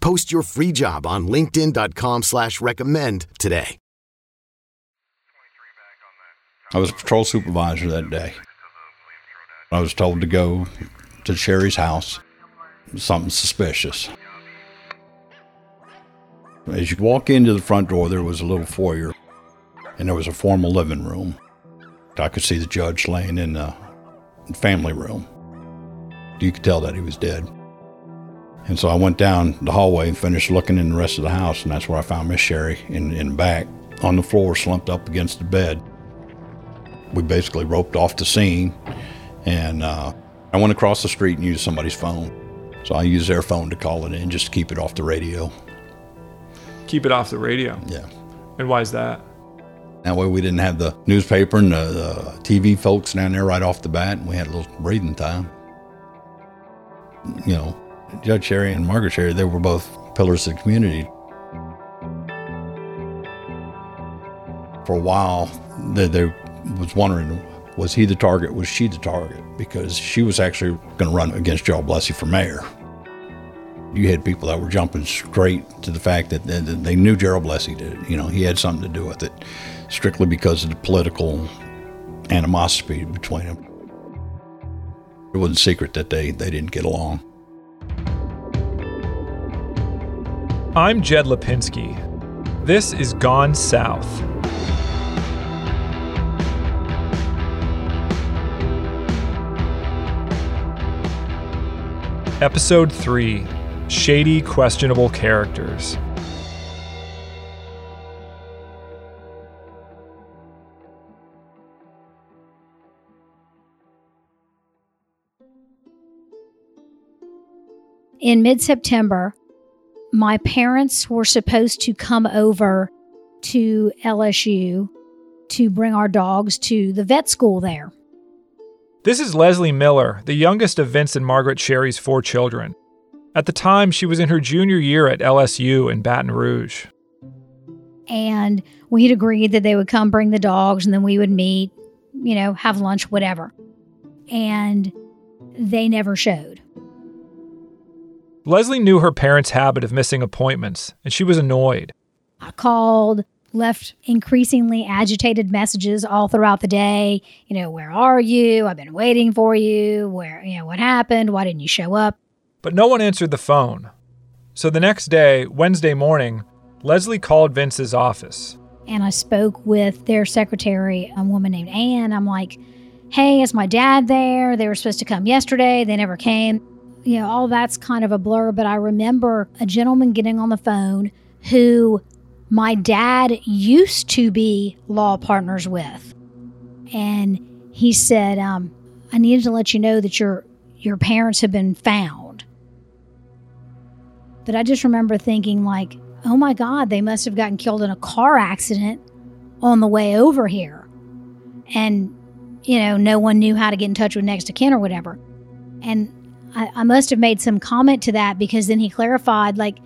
Post your free job on linkedin.com slash recommend today. I was a patrol supervisor that day. I was told to go to Sherry's house. Something suspicious. As you walk into the front door, there was a little foyer, and there was a formal living room. I could see the judge laying in the family room. You could tell that he was dead. And so I went down the hallway and finished looking in the rest of the house, and that's where I found Miss Sherry in, in the back, on the floor, slumped up against the bed. We basically roped off the scene, and uh, I went across the street and used somebody's phone. So I used their phone to call it in just to keep it off the radio. Keep it off the radio. Yeah. And why is that? That way we didn't have the newspaper and the, the TV folks down there right off the bat, and we had a little breathing time. You know, Judge Sherry and Margaret Sherry, they were both pillars of the community. For a while, they, they was wondering, was he the target? Was she the target? Because she was actually going to run against Joe Blessey for mayor. You had people that were jumping straight to the fact that they, they knew Gerald Blessey did it. You know, he had something to do with it, strictly because of the political animosity between them. It wasn't secret that they, they didn't get along. I'm Jed Lipinski. This is Gone South. Episode 3 Shady, Questionable Characters. In mid September, my parents were supposed to come over to LSU to bring our dogs to the vet school there. This is Leslie Miller, the youngest of Vince and Margaret Sherry's four children. At the time, she was in her junior year at LSU in Baton Rouge. And we had agreed that they would come bring the dogs and then we would meet, you know, have lunch, whatever. And they never showed. Leslie knew her parents' habit of missing appointments, and she was annoyed. I called, left increasingly agitated messages all throughout the day. You know, where are you? I've been waiting for you. Where, you know, what happened? Why didn't you show up? But no one answered the phone. So the next day, Wednesday morning, Leslie called Vince's office. And I spoke with their secretary, a woman named Ann. I'm like, hey, is my dad there? They were supposed to come yesterday. They never came. You know, all that's kind of a blur, but I remember a gentleman getting on the phone who my dad used to be law partners with. And he said, um, I needed to let you know that your your parents have been found. But I just remember thinking like, oh my God, they must have gotten killed in a car accident on the way over here. And, you know, no one knew how to get in touch with next of kin or whatever. And I, I must have made some comment to that because then he clarified, like,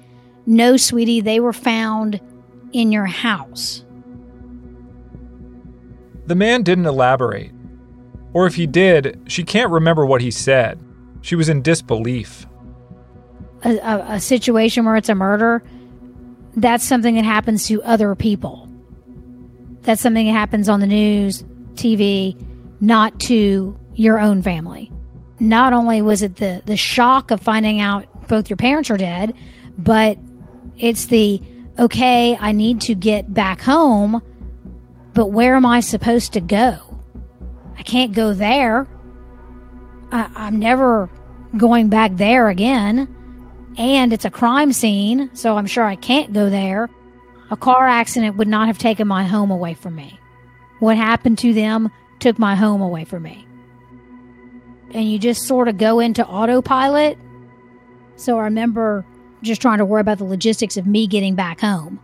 no, sweetie, they were found in your house. The man didn't elaborate. Or if he did, she can't remember what he said. She was in disbelief. A, a, a situation where it's a murder, that's something that happens to other people. That's something that happens on the news, TV, not to your own family. Not only was it the, the shock of finding out both your parents are dead, but it's the okay, I need to get back home. But where am I supposed to go? I can't go there. I, I'm never going back there again. And it's a crime scene, so I'm sure I can't go there. A car accident would not have taken my home away from me. What happened to them took my home away from me. And you just sort of go into autopilot. So I remember just trying to worry about the logistics of me getting back home.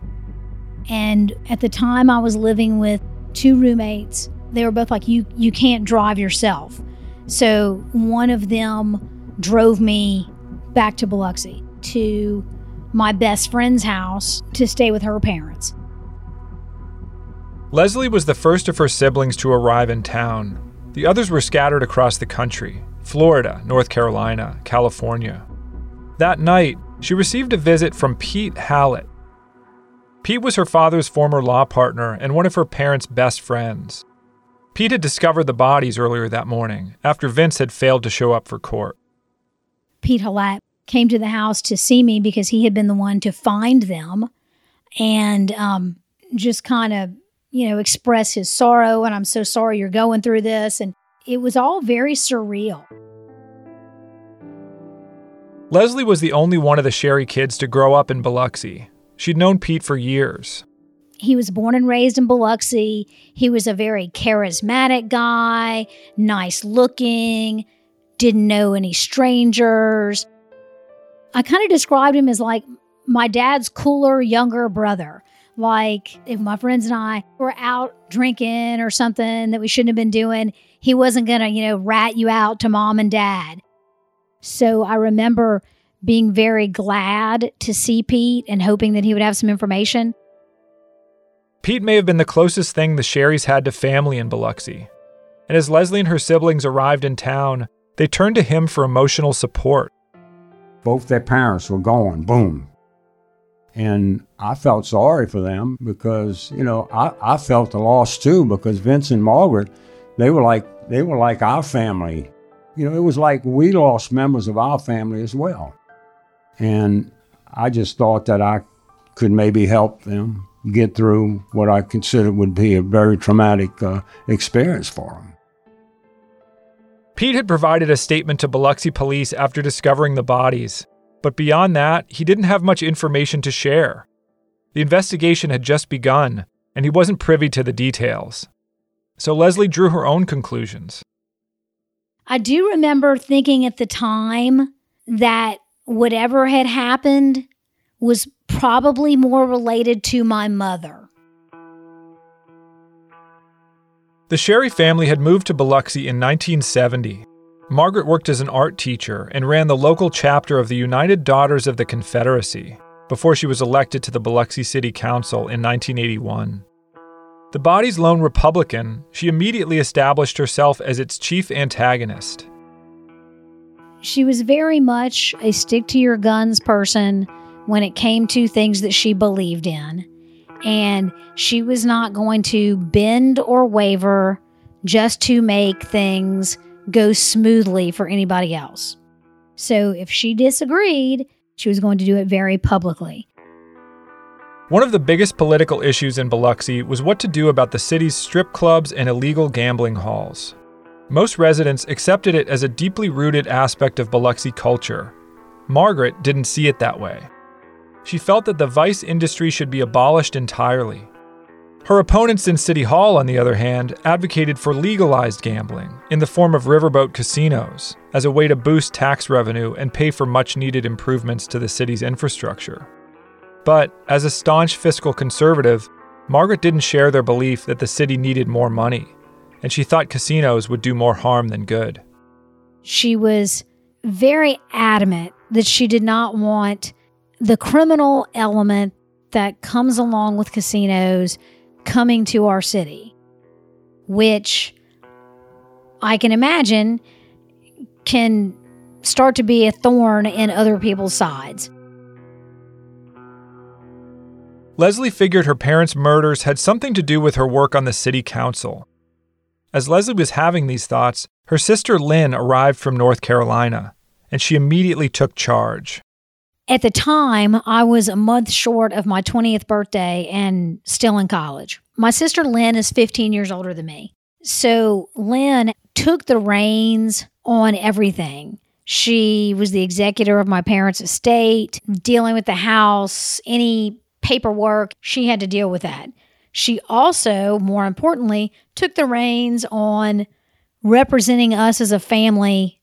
And at the time I was living with two roommates. They were both like you you can't drive yourself. So one of them drove me back to Biloxi to my best friend's house to stay with her parents. Leslie was the first of her siblings to arrive in town. The others were scattered across the country Florida, North Carolina, California. That night, she received a visit from Pete Halat. Pete was her father's former law partner and one of her parents' best friends. Pete had discovered the bodies earlier that morning after Vince had failed to show up for court. Pete Halat came to the house to see me because he had been the one to find them and um, just kind of, you know, express his sorrow. And I'm so sorry you're going through this. And it was all very surreal. Leslie was the only one of the Sherry kids to grow up in Biloxi. She'd known Pete for years. He was born and raised in Biloxi. He was a very charismatic guy, nice looking, didn't know any strangers. I kind of described him as like my dad's cooler, younger brother. Like if my friends and I were out drinking or something that we shouldn't have been doing, he wasn't going to, you know, rat you out to mom and dad. So I remember being very glad to see Pete and hoping that he would have some information. Pete may have been the closest thing the Sherrys had to family in Biloxi. And as Leslie and her siblings arrived in town, they turned to him for emotional support. Both their parents were gone, boom. And I felt sorry for them because, you know, I, I felt the loss too because Vince and Margaret, they were like they were like our family. You know, it was like we lost members of our family as well. And I just thought that I could maybe help them get through what I considered would be a very traumatic uh, experience for them. Pete had provided a statement to Biloxi police after discovering the bodies, but beyond that, he didn't have much information to share. The investigation had just begun, and he wasn't privy to the details. So Leslie drew her own conclusions. I do remember thinking at the time that whatever had happened was probably more related to my mother. The Sherry family had moved to Biloxi in 1970. Margaret worked as an art teacher and ran the local chapter of the United Daughters of the Confederacy before she was elected to the Biloxi City Council in 1981. The body's lone Republican, she immediately established herself as its chief antagonist. She was very much a stick to your guns person when it came to things that she believed in and she was not going to bend or waver just to make things go smoothly for anybody else. So if she disagreed, she was going to do it very publicly. One of the biggest political issues in Biloxi was what to do about the city's strip clubs and illegal gambling halls. Most residents accepted it as a deeply rooted aspect of Biloxi culture. Margaret didn't see it that way. She felt that the vice industry should be abolished entirely. Her opponents in City Hall, on the other hand, advocated for legalized gambling in the form of riverboat casinos as a way to boost tax revenue and pay for much needed improvements to the city's infrastructure. But as a staunch fiscal conservative, Margaret didn't share their belief that the city needed more money, and she thought casinos would do more harm than good. She was very adamant that she did not want the criminal element that comes along with casinos coming to our city, which I can imagine can start to be a thorn in other people's sides. Leslie figured her parents' murders had something to do with her work on the city council. As Leslie was having these thoughts, her sister Lynn arrived from North Carolina, and she immediately took charge. At the time, I was a month short of my 20th birthday and still in college. My sister Lynn is 15 years older than me. So Lynn took the reins on everything. She was the executor of my parents' estate, dealing with the house, any paperwork, she had to deal with that. She also, more importantly, took the reins on representing us as a family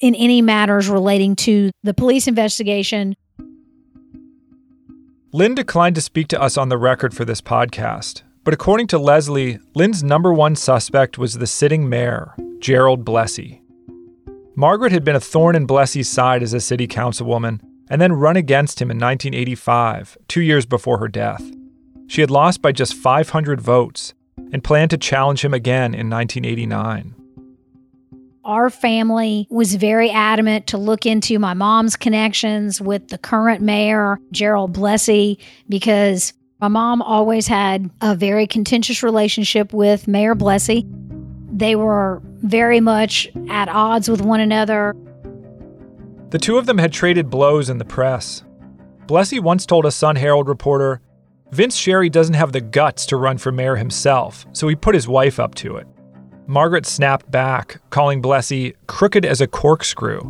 in any matters relating to the police investigation. Lynn declined to speak to us on the record for this podcast, but according to Leslie, Lynn's number one suspect was the sitting mayor, Gerald Blessey. Margaret had been a thorn in Blessey's side as a city councilwoman and then run against him in 1985, two years before her death. She had lost by just 500 votes and planned to challenge him again in 1989. Our family was very adamant to look into my mom's connections with the current mayor, Gerald Blessey, because my mom always had a very contentious relationship with Mayor Blessey. They were very much at odds with one another. The two of them had traded blows in the press. Blessey once told a Sun Herald reporter Vince Sherry doesn't have the guts to run for mayor himself, so he put his wife up to it. Margaret snapped back, calling Blessey crooked as a corkscrew.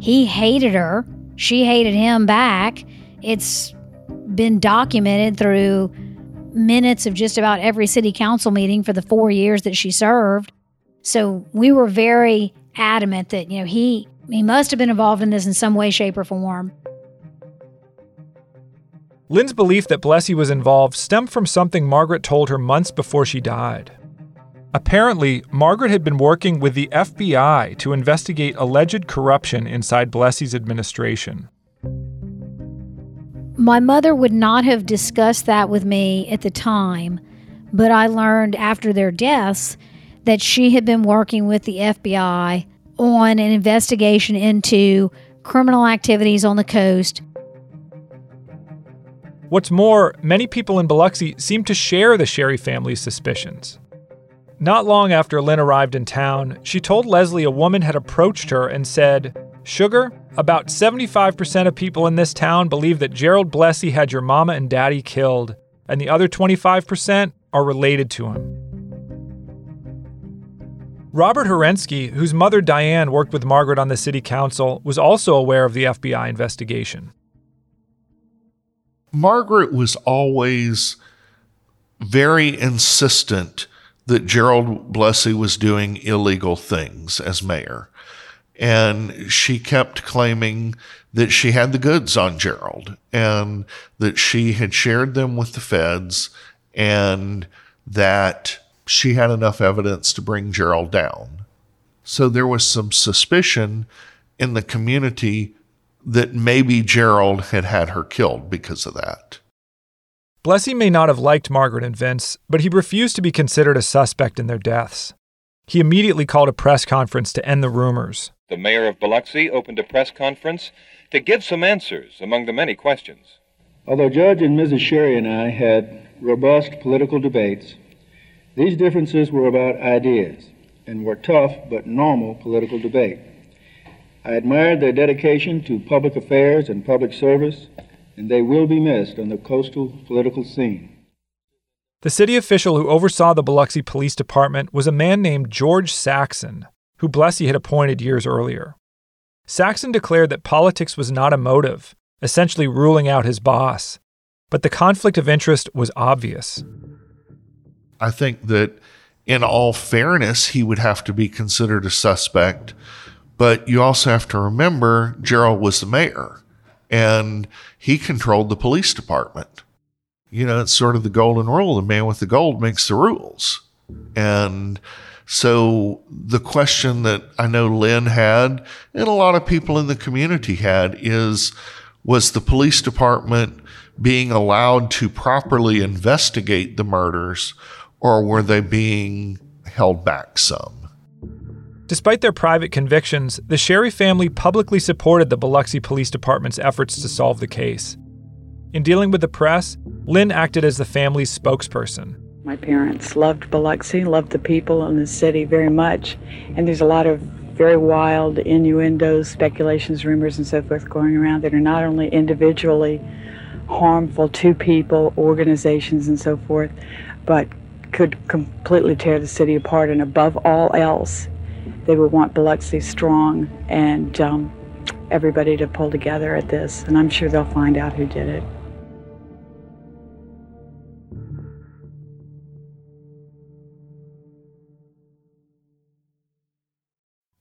He hated her. She hated him back. It's been documented through minutes of just about every city council meeting for the four years that she served. So we were very adamant that, you know, he he must have been involved in this in some way, shape, or form. Lynn's belief that Blessey was involved stemmed from something Margaret told her months before she died. Apparently, Margaret had been working with the FBI to investigate alleged corruption inside Blessey's administration. My mother would not have discussed that with me at the time, but I learned after their deaths that she had been working with the FBI on an investigation into criminal activities on the coast. What's more, many people in Biloxi seem to share the Sherry family's suspicions. Not long after Lynn arrived in town, she told Leslie a woman had approached her and said, Sugar, about 75% of people in this town believe that Gerald Blessey had your mama and daddy killed, and the other 25% are related to him. Robert Herensky, whose mother Diane worked with Margaret on the city council, was also aware of the FBI investigation. Margaret was always very insistent that Gerald Blessey was doing illegal things as mayor. And she kept claiming that she had the goods on Gerald and that she had shared them with the feds and that she had enough evidence to bring Gerald down. So there was some suspicion in the community that maybe Gerald had had her killed because of that. Blessey may not have liked Margaret and Vince, but he refused to be considered a suspect in their deaths. He immediately called a press conference to end the rumors. The mayor of Biloxi opened a press conference to give some answers among the many questions. Although Judge and Mrs. Sherry and I had robust political debates, these differences were about ideas and were tough but normal political debate. I admired their dedication to public affairs and public service, and they will be missed on the coastal political scene. The city official who oversaw the Biloxi Police Department was a man named George Saxon, who Blessey had appointed years earlier. Saxon declared that politics was not a motive, essentially ruling out his boss. But the conflict of interest was obvious. I think that in all fairness, he would have to be considered a suspect. But you also have to remember Gerald was the mayor and he controlled the police department. You know, it's sort of the golden rule the man with the gold makes the rules. And so the question that I know Lynn had and a lot of people in the community had is was the police department being allowed to properly investigate the murders or were they being held back some? Despite their private convictions, the Sherry family publicly supported the Biloxi Police Department's efforts to solve the case. In dealing with the press, Lynn acted as the family's spokesperson. My parents loved Biloxi, loved the people in the city very much, and there's a lot of very wild innuendos, speculations, rumors, and so forth going around that are not only individually harmful to people, organizations, and so forth, but could completely tear the city apart. And above all else, they would want Biloxi strong and um, everybody to pull together at this. And I'm sure they'll find out who did it.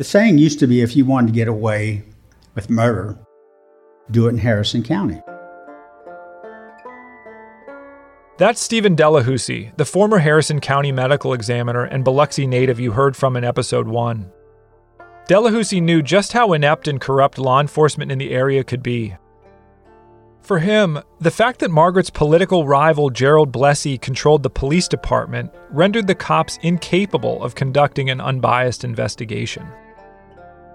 The saying used to be if you wanted to get away with murder, do it in Harrison County. That's Stephen Delahoussaye, the former Harrison County medical examiner and Biloxi native you heard from in episode 1. Delahoussaye knew just how inept and corrupt law enforcement in the area could be. For him, the fact that Margaret's political rival Gerald Blessey controlled the police department rendered the cops incapable of conducting an unbiased investigation.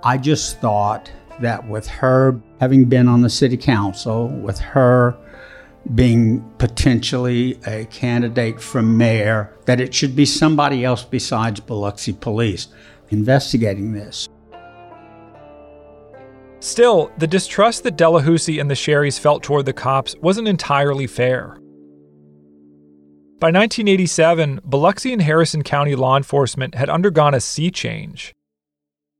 I just thought that with her having been on the city council, with her being potentially a candidate for mayor, that it should be somebody else besides Biloxi Police investigating this. Still, the distrust that Delahoussaye and the Sherrys felt toward the cops wasn't entirely fair. By 1987, Biloxi and Harrison County law enforcement had undergone a sea change.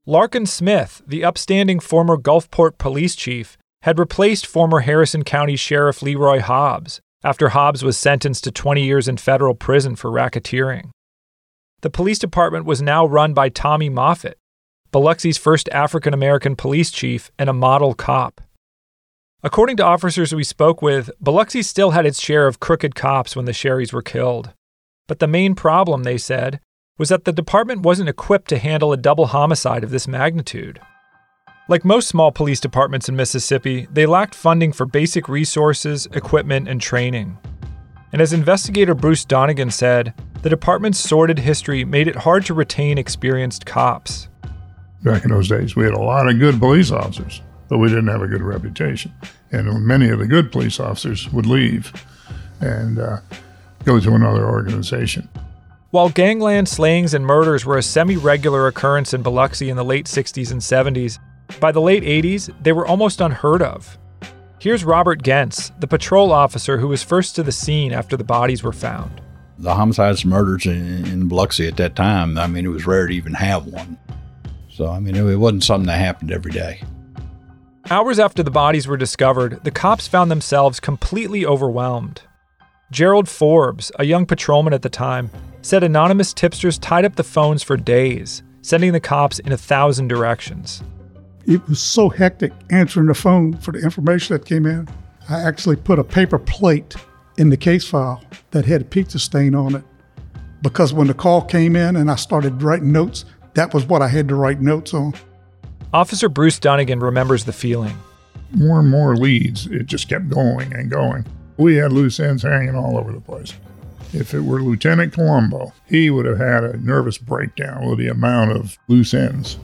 Larkin Smith, the upstanding former Gulfport police chief, had replaced former Harrison County Sheriff Leroy Hobbs after Hobbs was sentenced to 20 years in federal prison for racketeering. The police department was now run by Tommy Moffett, Biloxi's first African American police chief and a model cop. According to officers we spoke with, Biloxi still had its share of crooked cops when the Sherrys were killed. But the main problem, they said, was that the department wasn't equipped to handle a double homicide of this magnitude. Like most small police departments in Mississippi, they lacked funding for basic resources, equipment, and training. And as investigator Bruce Donegan said, the department's sordid history made it hard to retain experienced cops back in those days. We had a lot of good police officers, but we didn't have a good reputation. And many of the good police officers would leave and uh, go to another organization. While gangland slayings and murders were a semi regular occurrence in Biloxi in the late 60s and 70s, by the late 80s, they were almost unheard of. Here's Robert Gentz, the patrol officer who was first to the scene after the bodies were found. The homicides and murders in, in Biloxi at that time, I mean, it was rare to even have one. So, I mean, it wasn't something that happened every day. Hours after the bodies were discovered, the cops found themselves completely overwhelmed. Gerald Forbes, a young patrolman at the time, said anonymous tipsters tied up the phones for days, sending the cops in a thousand directions. It was so hectic answering the phone for the information that came in. I actually put a paper plate in the case file that had a pizza stain on it because when the call came in and I started writing notes, that was what I had to write notes on. Officer Bruce Donegan remembers the feeling. More and more leads, it just kept going and going. We had loose ends hanging all over the place. If it were Lieutenant Columbo, he would have had a nervous breakdown with the amount of loose ends.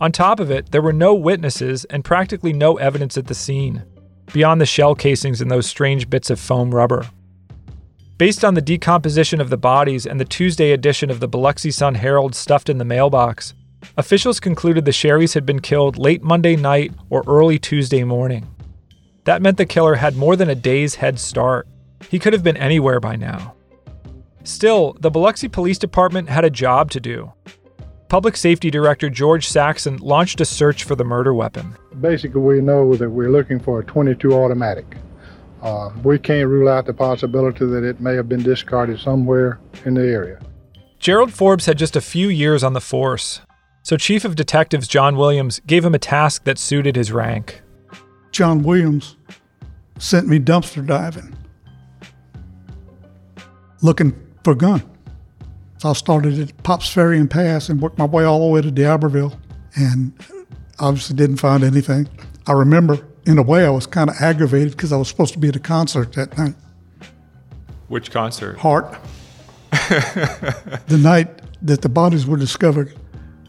On top of it, there were no witnesses and practically no evidence at the scene. beyond the shell casings and those strange bits of foam rubber. Based on the decomposition of the bodies and the Tuesday edition of the Biloxi Sun Herald stuffed in the mailbox, officials concluded the Sherrys had been killed late Monday night or early Tuesday morning. That meant the killer had more than a day's head start. He could have been anywhere by now. Still, the Biloxi Police Department had a job to do. Public Safety Director George Saxon launched a search for the murder weapon. Basically, we know that we're looking for a 22 automatic. Uh, we can't rule out the possibility that it may have been discarded somewhere in the area. Gerald Forbes had just a few years on the force, so Chief of Detectives John Williams gave him a task that suited his rank. John Williams sent me dumpster diving, looking for a gun. So I started at Pops Ferry and Pass and worked my way all the way to D'Iberville, and obviously didn't find anything. I remember in a way, I was kind of aggravated because I was supposed to be at a concert that night. Which concert? Heart. the night that the bodies were discovered,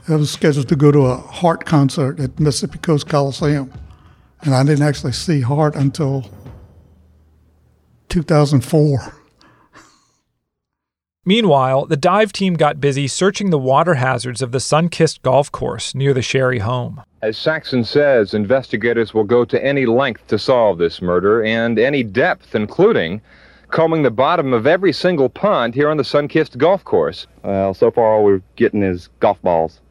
I was scheduled to go to a Heart concert at Mississippi Coast Coliseum. And I didn't actually see Heart until 2004. Meanwhile, the dive team got busy searching the water hazards of the sun kissed golf course near the Sherry home. As Saxon says, investigators will go to any length to solve this murder and any depth, including combing the bottom of every single pond here on the sun kissed golf course. Well, so far all we're getting is golf balls.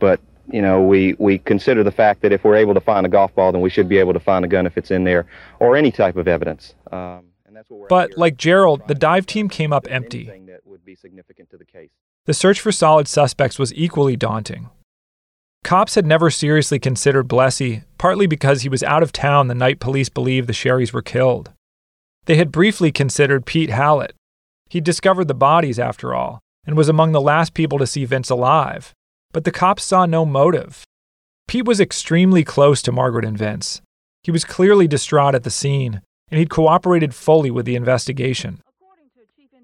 But, you know, we, we consider the fact that if we're able to find a golf ball, then we should be able to find a gun if it's in there or any type of evidence. Um, but like Gerald, the dive team came up empty. The search for solid suspects was equally daunting. Cops had never seriously considered Blessey, partly because he was out of town the night police believed the Sherrys were killed. They had briefly considered Pete Halat. He'd discovered the bodies, after all, and was among the last people to see Vince alive. But the cops saw no motive. Pete was extremely close to Margaret and Vince. He was clearly distraught at the scene, and he'd cooperated fully with the investigation.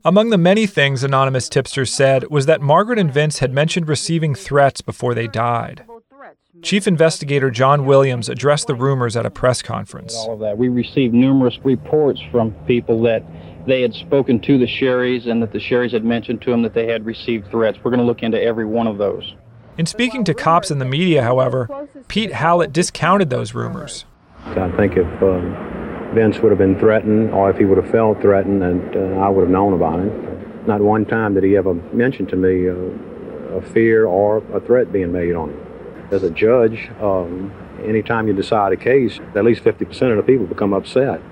Among the many things anonymous tipsters said was that Margaret and Vince had mentioned receiving threats before they died. Chief Investigator John Williams addressed the rumors at a press conference. All of that. We received numerous reports from people that they had spoken to the Sherrys and that the Sherrys had mentioned to them that they had received threats. We're going to look into every one of those. In speaking to cops and the media, however, Pete Halat discounted those rumors. I think if um, Vince would have been threatened, or if he would have felt threatened, and uh, I would have known about it. Not one time did he ever mention to me uh, a fear or a threat being made on him. As a judge, um, anytime you decide a case, at least 50% of the people become upset.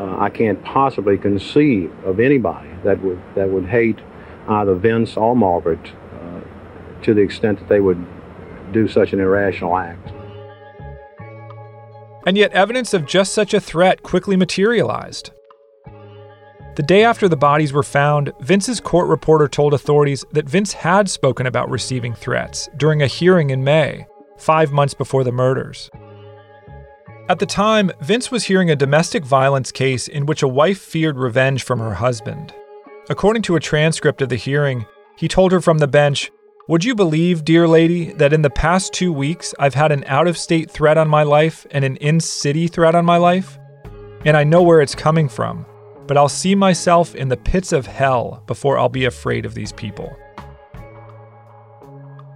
Uh, I can't possibly conceive of anybody that would that would hate either Vince or Margaret uh, to the extent that they would do such an irrational act. And yet, evidence of just such a threat quickly materialized. The day after the bodies were found, Vince's court reporter told authorities that Vince had spoken about receiving threats during a hearing in May, five months before the murders. At the time, Vince was hearing a domestic violence case in which a wife feared revenge from her husband. According to a transcript of the hearing, he told her from the bench, would you believe, dear lady, that in the past two weeks I've had an out of state threat on my life and an in city threat on my life? And I know where it's coming from, but I'll see myself in the pits of hell before I'll be afraid of these people.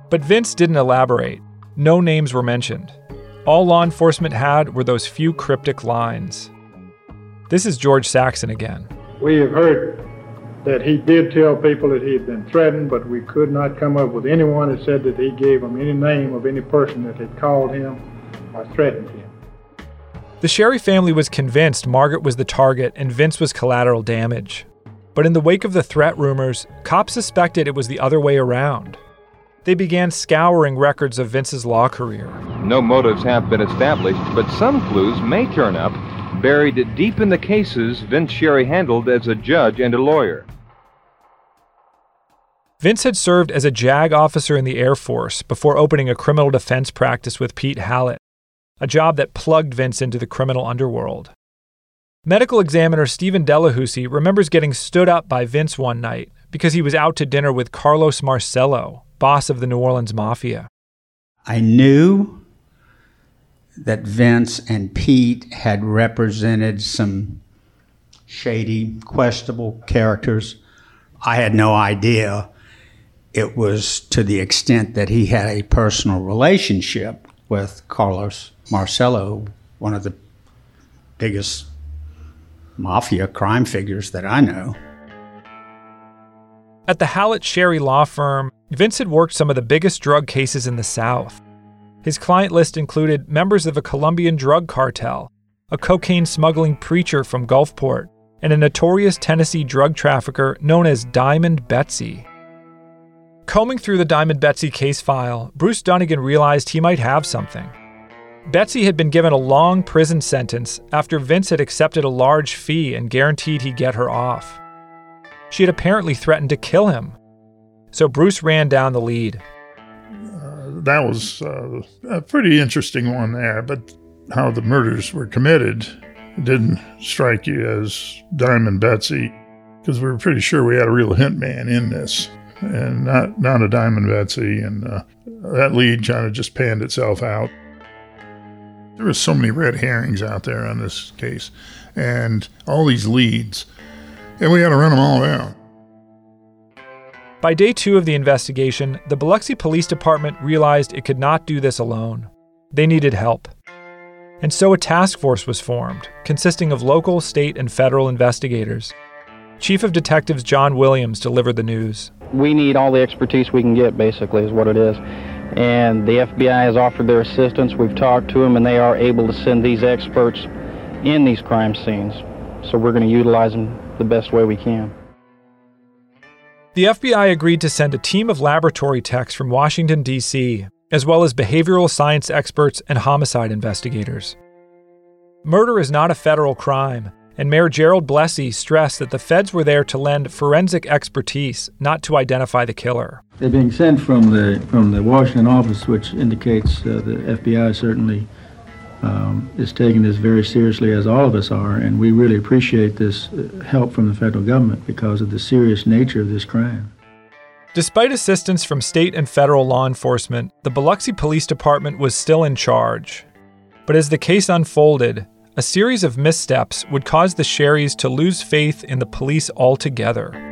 But Vince didn't elaborate. No names were mentioned. All law enforcement had were those few cryptic lines. This is George Saxon again. We have heard that he did tell people that he had been threatened, but we could not come up with anyone that said that he gave them any name of any person that had called him or threatened him. The Sherry family was convinced Margaret was the target and Vince was collateral damage. But in the wake of the threat rumors, cops suspected it was the other way around. They began scouring records of Vince's law career. No motives have been established, but some clues may turn up buried deep in the cases Vince Sherry handled as a judge and a lawyer. Vince had served as a JAG officer in the Air Force before opening a criminal defense practice with Pete Halat, a job that plugged Vince into the criminal underworld. Medical examiner Stephen Delahoussaye remembers getting stood up by Vince one night because he was out to dinner with Carlos Marcello, boss of the New Orleans Mafia. I knew that Vince and Pete had represented some shady, questionable characters. I had no idea it was to the extent that he had a personal relationship with Carlos Marcello, one of the biggest mafia crime figures that I know. At the Halat Sherry law firm, Vince had worked some of the biggest drug cases in the South. His client list included members of a Colombian drug cartel, a cocaine smuggling preacher from Gulfport, and a notorious Tennessee drug trafficker known as Diamond Betsy. Combing through the Diamond Betsy case file, Bruce Dunnigan realized he might have something. Betsy had been given a long prison sentence after Vince had accepted a large fee and guaranteed he'd get her off. She had apparently threatened to kill him. So Bruce ran down the lead. That was uh, a pretty interesting one there, but how the murders were committed didn't strike you as Diamond Betsy because we were pretty sure we had a real hitman in this and not, not a Diamond Betsy. And uh, that lead kind of just panned itself out. There were so many red herrings out there on this case and all these leads, and we had to run them all down. By day two of the investigation, the Biloxi Police Department realized it could not do this alone. They needed help. And so a task force was formed, consisting of local, state, and federal investigators. Chief of Detectives John Williams delivered the news. We need all the expertise we can get, basically, is what it is and the FBI has offered their assistance. We've talked to them, and they are able to send these experts in these crime scenes. So we're going to utilize them the best way we can. The FBI agreed to send a team of laboratory techs from Washington, D.C., as well as behavioral science experts and homicide investigators. Murder is not a federal crime, and Mayor Gerald Blessey stressed that the feds were there to lend forensic expertise, not to identify the killer. They're being sent from the from the Washington office, which indicates uh, the FBI certainly um, is taking this very seriously, as all of us are, and we really appreciate this uh, help from the federal government because of the serious nature of this crime. Despite assistance from state and federal law enforcement, the Biloxi Police Department was still in charge. But as the case unfolded, a series of missteps would cause the Sherrys to lose faith in the police altogether.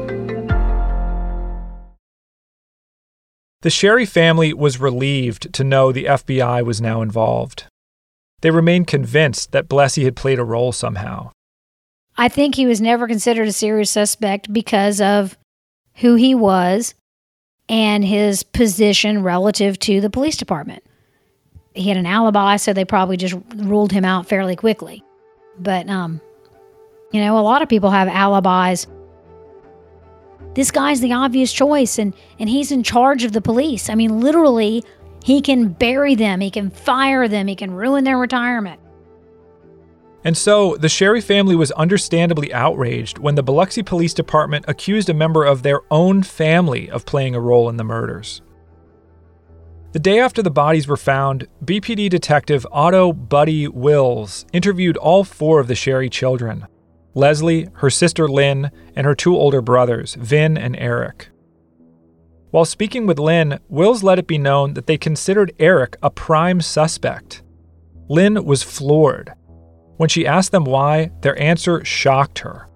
The Sherry family was relieved to know the FBI was now involved. They remained convinced that Blessey had played a role somehow. I think he was never considered a serious suspect because of who he was and his position relative to the police department. He had an alibi, so they probably just ruled him out fairly quickly. But, um, you know, a lot of people have alibis this guy's the obvious choice and and he's in charge of the police. I mean, literally, he can bury them, he can fire them, he can ruin their retirement. And so, the Sherry family was understandably outraged when the Biloxi Police Department accused a member of their own family of playing a role in the murders. The day after the bodies were found, BPD detective Otto Buddy Wills interviewed all four of the Sherry children Leslie, her sister Lynn, and her two older brothers, Vin and Eric. While speaking with Lynn, Wills let it be known that they considered Eric a prime suspect. Lynn was floored. When she asked them why, their answer shocked her.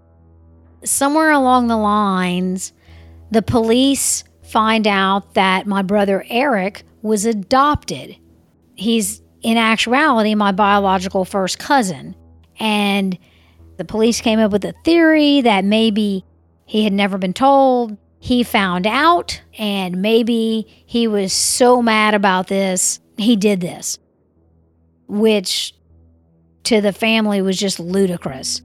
Somewhere along the lines, the police find out that my brother Eric was adopted. He's, in actuality, my biological first cousin. And the police came up with a theory that maybe he had never been told. He found out, and maybe he was so mad about this, he did this, which to the family was just ludicrous.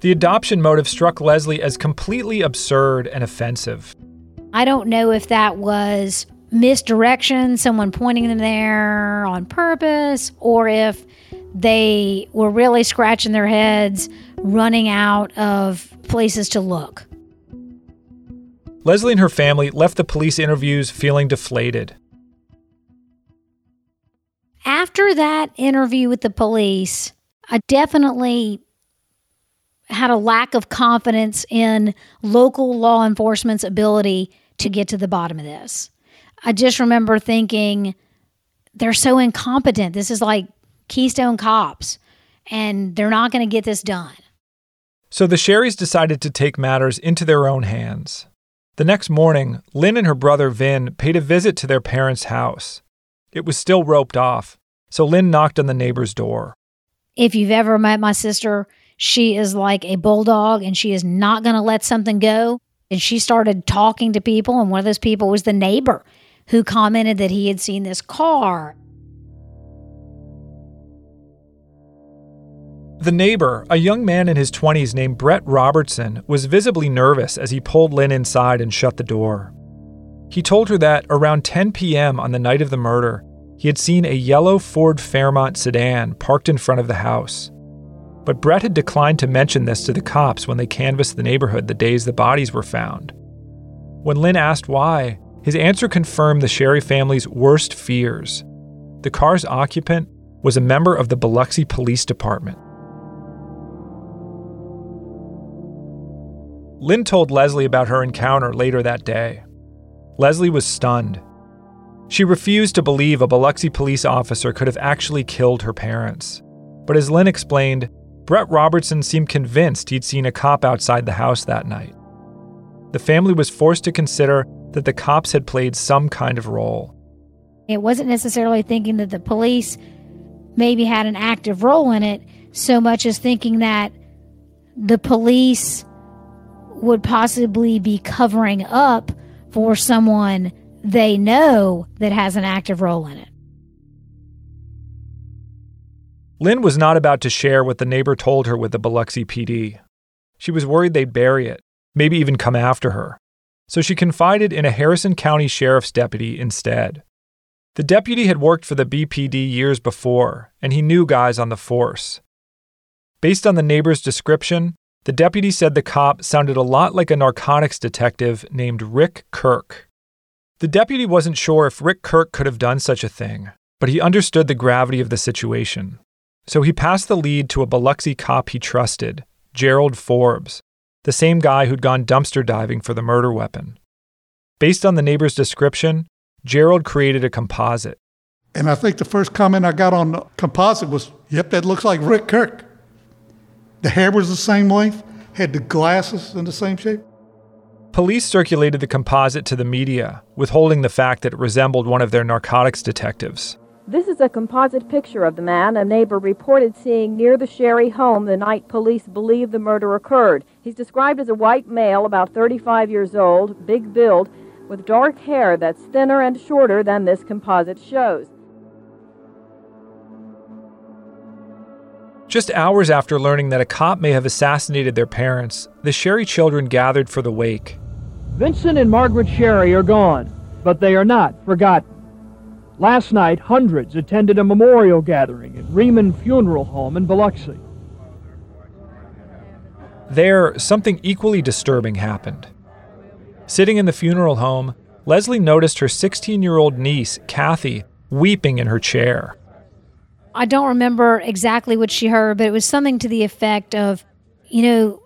The adoption motive struck Leslie as completely absurd and offensive. I don't know if that was misdirection, someone pointing them there on purpose, or if they were really scratching their heads, running out of places to look. Leslie and her family left the police interviews feeling deflated. After that interview with the police, I definitely had a lack of confidence in local law enforcement's ability to get to the bottom of this. I just remember thinking, they're so incompetent. This is like Keystone Cops, and they're not going to get this done. So the Sherrys decided to take matters into their own hands. The next morning, Lynn and her brother Vin paid a visit to their parents' house. It was still roped off, so Lynn knocked on the neighbor's door. If you've ever met my sister, she is like a bulldog and she is not going to let something go. And she started talking to people, and one of those people was the neighbor who commented that he had seen this car. The neighbor, a young man in his 20s named Brett Robertson, was visibly nervous as he pulled Lynn inside and shut the door. He told her that around 10 p.m. on the night of the murder, he had seen a yellow Ford Fairmont sedan parked in front of the house. But Brett had declined to mention this to the cops when they canvassed the neighborhood the days the bodies were found. When Lynn asked why, his answer confirmed the Sherry family's worst fears. The car's occupant was a member of the Biloxi Police Department. Lynn told Leslie about her encounter later that day. Leslie was stunned. She refused to believe a Biloxi police officer could have actually killed her parents. But as Lynn explained, Brett Robertson seemed convinced he'd seen a cop outside the house that night. The family was forced to consider that the cops had played some kind of role. It wasn't necessarily thinking that the police maybe had an active role in it, so much as thinking that the police would possibly be covering up for someone they know that has an active role in it. Lynn was not about to share what the neighbor told her with the Biloxi PD. She was worried they'd bury it, maybe even come after her. So she confided in a Harrison County Sheriff's deputy instead. The deputy had worked for the BPD years before, and he knew guys on the force. Based on the neighbor's description, the deputy said the cop sounded a lot like a narcotics detective named Rick Kirk. The deputy wasn't sure if Rick Kirk could have done such a thing, but he understood the gravity of the situation. So he passed the lead to a Biloxi cop he trusted, Gerald Forbes, the same guy who'd gone dumpster diving for the murder weapon. Based on the neighbor's description, Gerald created a composite. And I think the first comment I got on the composite was, yep, that looks like Rick Kirk. The hair was the same length, had the glasses in the same shape. Police circulated the composite to the media, withholding the fact that it resembled one of their narcotics detectives. This is a composite picture of the man a neighbor reported seeing near the Sherry home the night police believe the murder occurred. He's described as a white male, about 35 years old, big build, with dark hair that's thinner and shorter than this composite shows. Just hours after learning that a cop may have assassinated their parents, the Sherry children gathered for the wake. Vincent and Margaret Sherry are gone, but they are not forgotten. Last night, hundreds attended a memorial gathering at Riemann Funeral Home in Biloxi. There, something equally disturbing happened. Sitting in the funeral home, Leslie noticed her 16 year old niece, Kathy, weeping in her chair. I don't remember exactly what she heard, but it was something to the effect of, you know,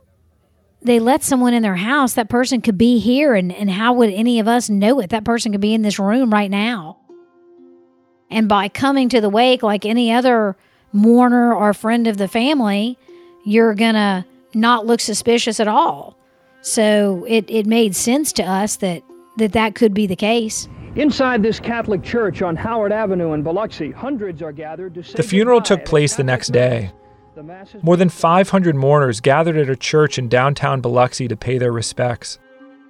they let someone in their house, that person could be here, and, and how would any of us know it? That person could be in this room right now. And by coming to the wake like any other mourner or friend of the family, you're going to not look suspicious at all. So it, it made sense to us that, that that could be the case. Inside this Catholic church on Howard Avenue in Biloxi, hundreds are gathered to say The funeral took place the next day. More than 500 mourners gathered at a church in downtown Biloxi to pay their respects.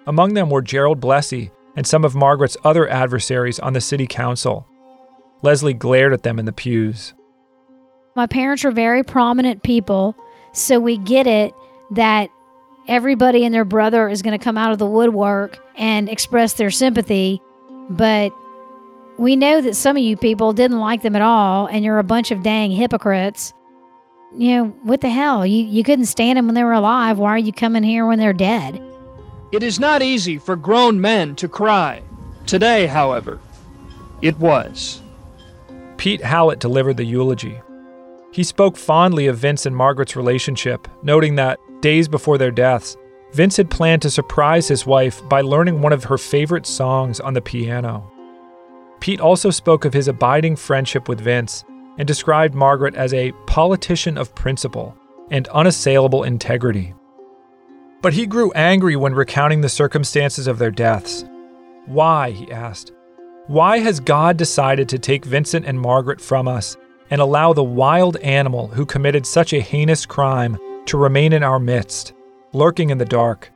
Among them were Gerald Blessey and some of Margaret's other adversaries on the city council. Leslie glared at them in the pews. My parents were very prominent people, so we get it that everybody and their brother is going to come out of the woodwork and express their sympathy, but we know that some of you people didn't like them at all, and you're a bunch of dang hypocrites. You know, what the hell? You, you couldn't stand them when they were alive. Why are you coming here when they're dead? It is not easy for grown men to cry. Today, however, it was. Pete Halat delivered the eulogy. He spoke fondly of Vince and Margaret's relationship, noting that, days before their deaths, Vince had planned to surprise his wife by learning one of her favorite songs on the piano. Pete also spoke of his abiding friendship with Vince and described Margaret as a politician of principle and unassailable integrity. But he grew angry when recounting the circumstances of their deaths. Why, he asked. Why has God decided to take Vincent and Margaret from us and allow the wild animal who committed such a heinous crime to remain in our midst, lurking in the dark?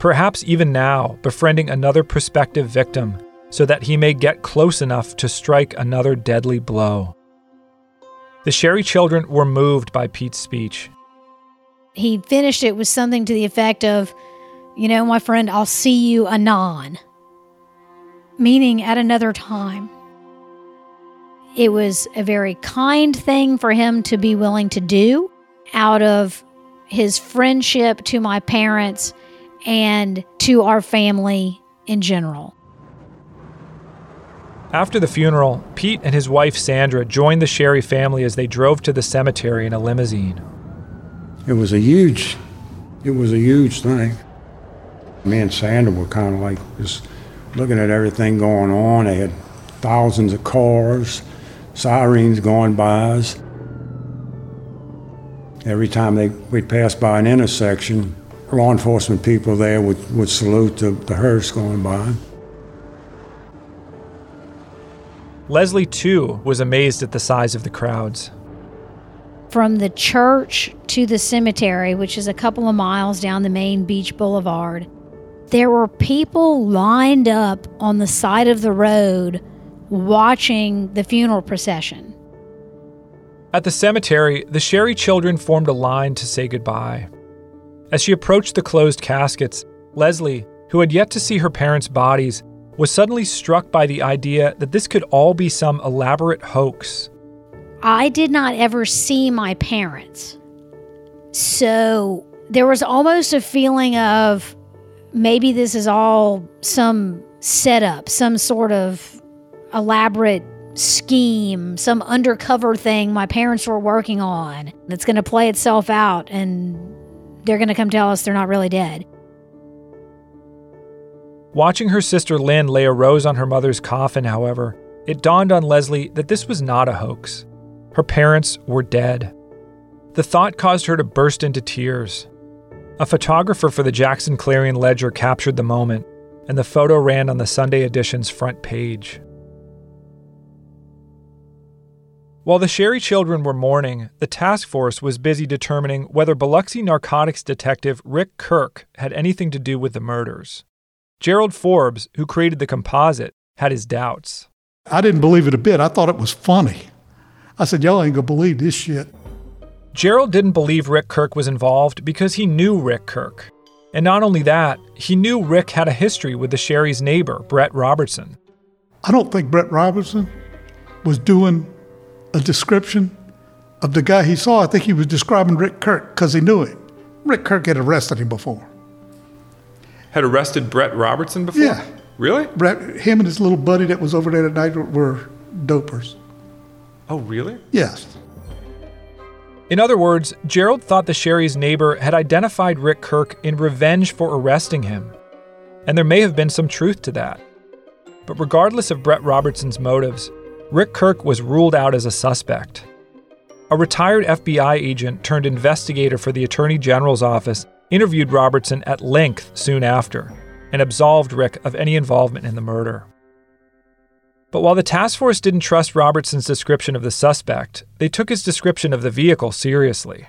Perhaps even now, befriending another prospective victim so that he may get close enough to strike another deadly blow. The Sherry children were moved by Pete's speech. He finished it with something to the effect of, You know, my friend, I'll see you anon, meaning at another time. It was a very kind thing for him to be willing to do out of his friendship to my parents and to our family in general. After the funeral, Pete and his wife Sandra joined the Sherry family as they drove to the cemetery in a limousine. It was a huge, it was a huge thing. Me and Sandra were kind of like just looking at everything going on. They had thousands of cars, sirens going by us. Every time they we'd pass by an intersection, law enforcement people there would, would salute the, the hearse going by. Leslie, too, was amazed at the size of the crowds. From the church to the cemetery, which is a couple of miles down the main beach boulevard, there were people lined up on the side of the road watching the funeral procession. At the cemetery, the Sherry children formed a line to say goodbye. As she approached the closed caskets, Leslie, who had yet to see her parents' bodies, was suddenly struck by the idea that this could all be some elaborate hoax. I did not ever see my parents. So there was almost a feeling of maybe this is all some setup, some sort of elaborate scheme, some undercover thing my parents were working on that's going to play itself out and they're going to come tell us they're not really dead. Watching her sister Lynn lay a rose on her mother's coffin, however, it dawned on Leslie that this was not a hoax. Her parents were dead. The thought caused her to burst into tears. A photographer for the Jackson Clarion Ledger captured the moment, and the photo ran on the Sunday edition's front page. While the Sherry children were mourning, the task force was busy determining whether Biloxi narcotics detective Rick Kirk had anything to do with the murders. Gerald Forbes, who created the composite, had his doubts. I didn't believe it a bit. I thought it was funny. I said, Y'all ain't gonna believe this shit. Gerald didn't believe Rick Kirk was involved because he knew Rick Kirk. And not only that, he knew Rick had a history with the Sherry's neighbor, Brett Robertson. I don't think Brett Robertson was doing a description of the guy he saw. I think he was describing Rick Kirk because he knew him. Rick Kirk had arrested him before. Had arrested Brett Robertson before? Yeah. Really? Brett, Him and his little buddy that was over there that night were dopers. Oh, really? Yes. In other words, Gerald thought the Sherry's neighbor had identified Rick Kirk in revenge for arresting him. And there may have been some truth to that. But regardless of Brett Robertson's motives, Rick Kirk was ruled out as a suspect. A retired FBI agent turned investigator for the Attorney General's office interviewed Robertson at length soon after and absolved Rick of any involvement in the murder. But while the task force didn't trust Robertson's description of the suspect, they took his description of the vehicle seriously.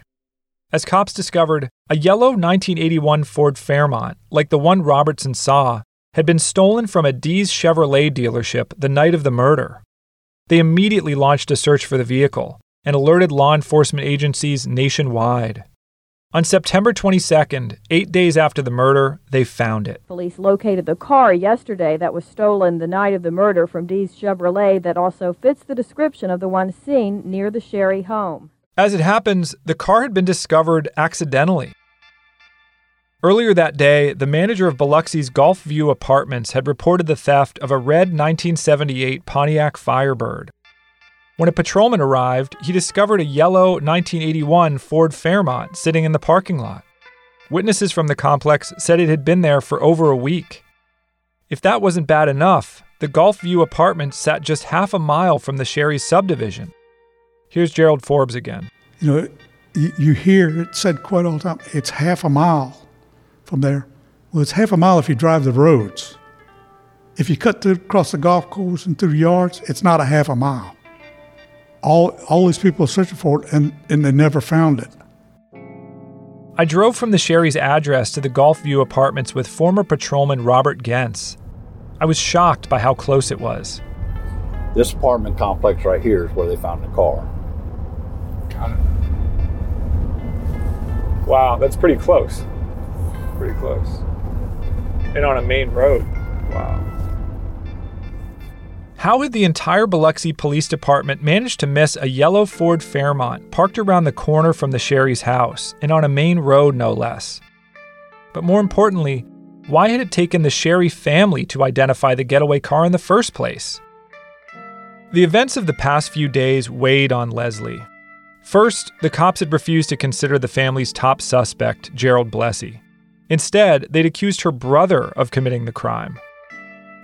As cops discovered, a yellow 1981 Ford Fairmont, like the one Robertson saw, had been stolen from a Dees Chevrolet dealership the night of the murder. They immediately launched a search for the vehicle and alerted law enforcement agencies nationwide. On September 22nd, eight days after the murder, they found it. Police located the car yesterday that was stolen the night of the murder from Dees Chevrolet that also fits the description of the one seen near the Sherry home. As it happens, the car had been discovered accidentally. Earlier that day, the manager of Biloxi's Gulf View Apartments had reported the theft of a red 1978 Pontiac Firebird. When a patrolman arrived, he discovered a yellow 1981 Ford Fairmont sitting in the parking lot. Witnesses from the complex said it had been there for over a week. If that wasn't bad enough, the Gulf View apartment sat just half a mile from the Sherry subdivision. Here's Gerald Forbes again. You know, you, hear it said quite all the time, it's half a mile from there. Well, it's half a mile if you drive the roads. If you cut through, across the golf course and through yards, it's not a half a mile all all these people are searching for it and, and they never found it. I drove from the Sherry's address to the Gulf View apartments with former patrolman Robert Gens. I was shocked by how close it was. This apartment complex right here is where they found the car. Got it. Wow, that's pretty close. Pretty close. And on a main road. Wow. How had the entire Biloxi Police Department managed to miss a yellow Ford Fairmont parked around the corner from the Sherry's house and on a main road, no less? But more importantly, why had it taken the Sherry family to identify the getaway car in the first place? The events of the past few days weighed on Leslie. First, the cops had refused to consider the family's top suspect, Gerald Blessey. Instead, they'd accused her brother of committing the crime.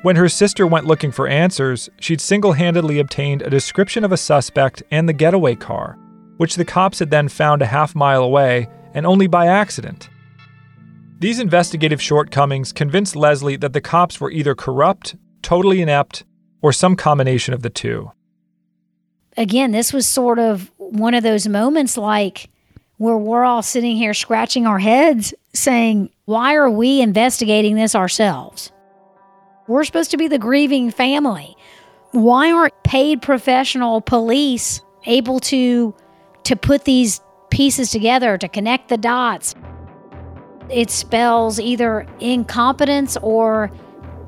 When her sister went looking for answers, she'd single handedly obtained a description of a suspect and the getaway car, which the cops had then found a half mile away and only by accident. These investigative shortcomings convinced Leslie that the cops were either corrupt, totally inept, or some combination of the two. Again, this was sort of one of those moments like where we're all sitting here scratching our heads saying, Why are we investigating this ourselves? We're supposed to be the grieving family. Why aren't paid professional police able to to put these pieces together to connect the dots? It spells either incompetence or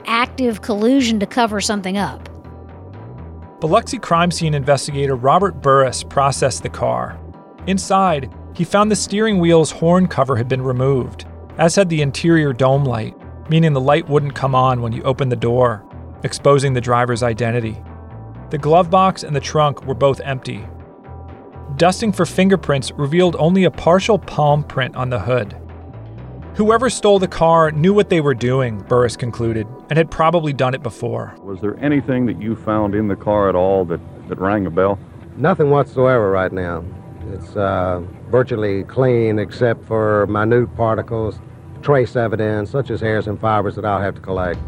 active collusion to cover something up. Biloxi crime scene investigator Robert Burris processed the car. Inside, he found the steering wheel's horn cover had been removed, as had the interior dome light meaning the light wouldn't come on when you opened the door, exposing the driver's identity. The glove box and the trunk were both empty. Dusting for fingerprints revealed only a partial palm print on the hood. Whoever stole the car knew what they were doing, Burris concluded, and had probably done it before. Was there anything that you found in the car at all that, that rang a bell? Nothing whatsoever right now. It's uh, virtually clean except for minute particles trace evidence, such as hairs and fibers, that I'll have to collect.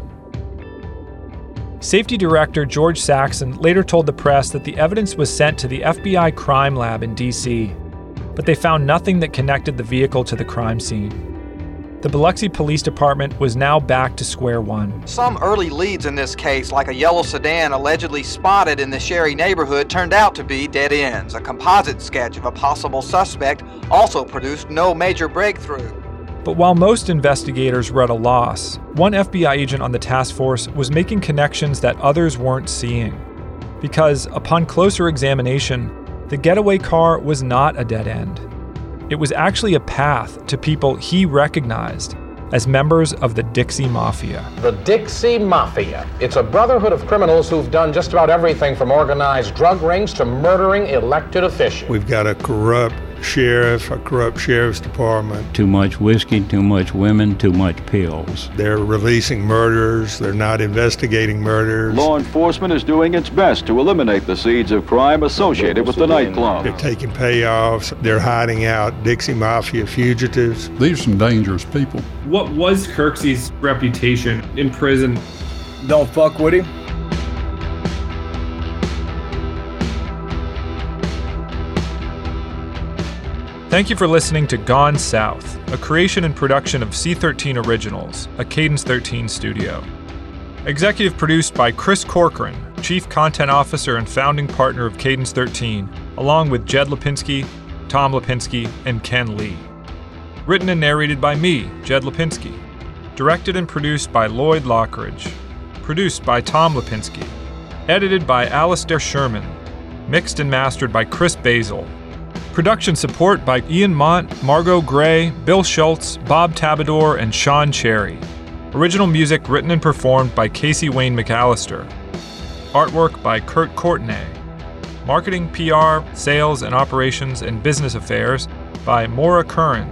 Safety Director George Saxon later told the press that the evidence was sent to the FBI crime lab in D.C., but they found nothing that connected the vehicle to the crime scene. The Biloxi Police Department was now back to square one. Some early leads in this case, like a yellow sedan allegedly spotted in the Sherry neighborhood, turned out to be dead ends. A composite sketch of a possible suspect also produced no major breakthrough. But while most investigators were at a loss, one FBI agent on the task force was making connections that others weren't seeing. Because, upon closer examination, the getaway car was not a dead end. It was actually a path to people he recognized as members of the Dixie Mafia. The Dixie Mafia. It's a brotherhood of criminals who've done just about everything from organized drug rings to murdering elected officials. We've got a corrupt sheriff, a corrupt sheriff's department. Too much whiskey, too much women, too much pills. They're releasing murders, they're not investigating murders. Law enforcement is doing its best to eliminate the seeds of crime associated with the nightclub. They're taking payoffs, they're hiding out Dixie Mafia fugitives. These are some dangerous people. What was Kirksey's reputation in prison? Don't fuck with him. Thank you for listening to Gone South, a creation and production of C13 Originals, a Cadence 13 studio. Executive produced by Chris Corcoran, Chief Content Officer and founding partner of Cadence 13, along with Jed Lipinski, Tom Lipinski, and Ken Lee. Written and narrated by me, Jed Lipinski. Directed and produced by Lloyd Lockridge. Produced by Tom Lipinski. Edited by Alastair Sherman. Mixed and mastered by Chris Basil. Production support by Ian Mont, Margot Gray, Bill Schultz, Bob Tabador, and Sean Cherry. Original music written and performed by Casey Wayne McAllister. Artwork by Kurt Courtenay. Marketing, PR, sales and operations and business affairs by Maura Curran,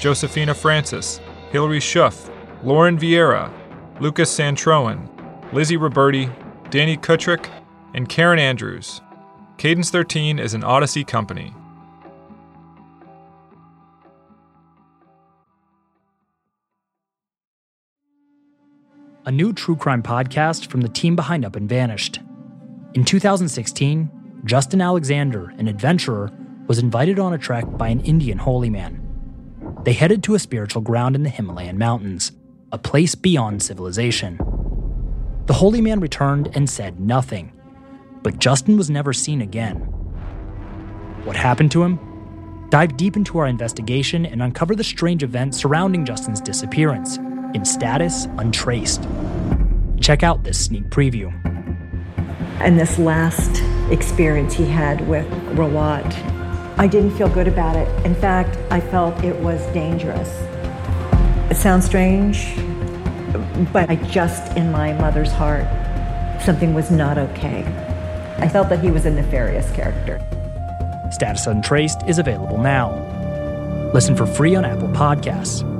Josephina Francis, Hilary Schuff, Lauren Vieira, Lucas Santroen, Lizzie Roberti, Danny Kutrick, and Karen Andrews. Cadence 13 is an Odyssey company. A new true crime podcast from the team behind Up and Vanished. In 2016, Justin Alexander, an adventurer, was invited on a trek by an Indian holy man. They headed to a spiritual ground in the Himalayan mountains, a place beyond civilization. The holy man returned and said nothing, but Justin was never seen again. What happened to him? Dive deep into our investigation and uncover the strange events surrounding Justin's disappearance in status untraced. Check out this sneak preview. And this last experience he had with Rawat, I didn't feel good about it. In fact, I felt it was dangerous. It sounds strange, but I just, in my mother's heart, something was not okay. I felt that he was a nefarious character. Status Untraced is available now. Listen for free on Apple Podcasts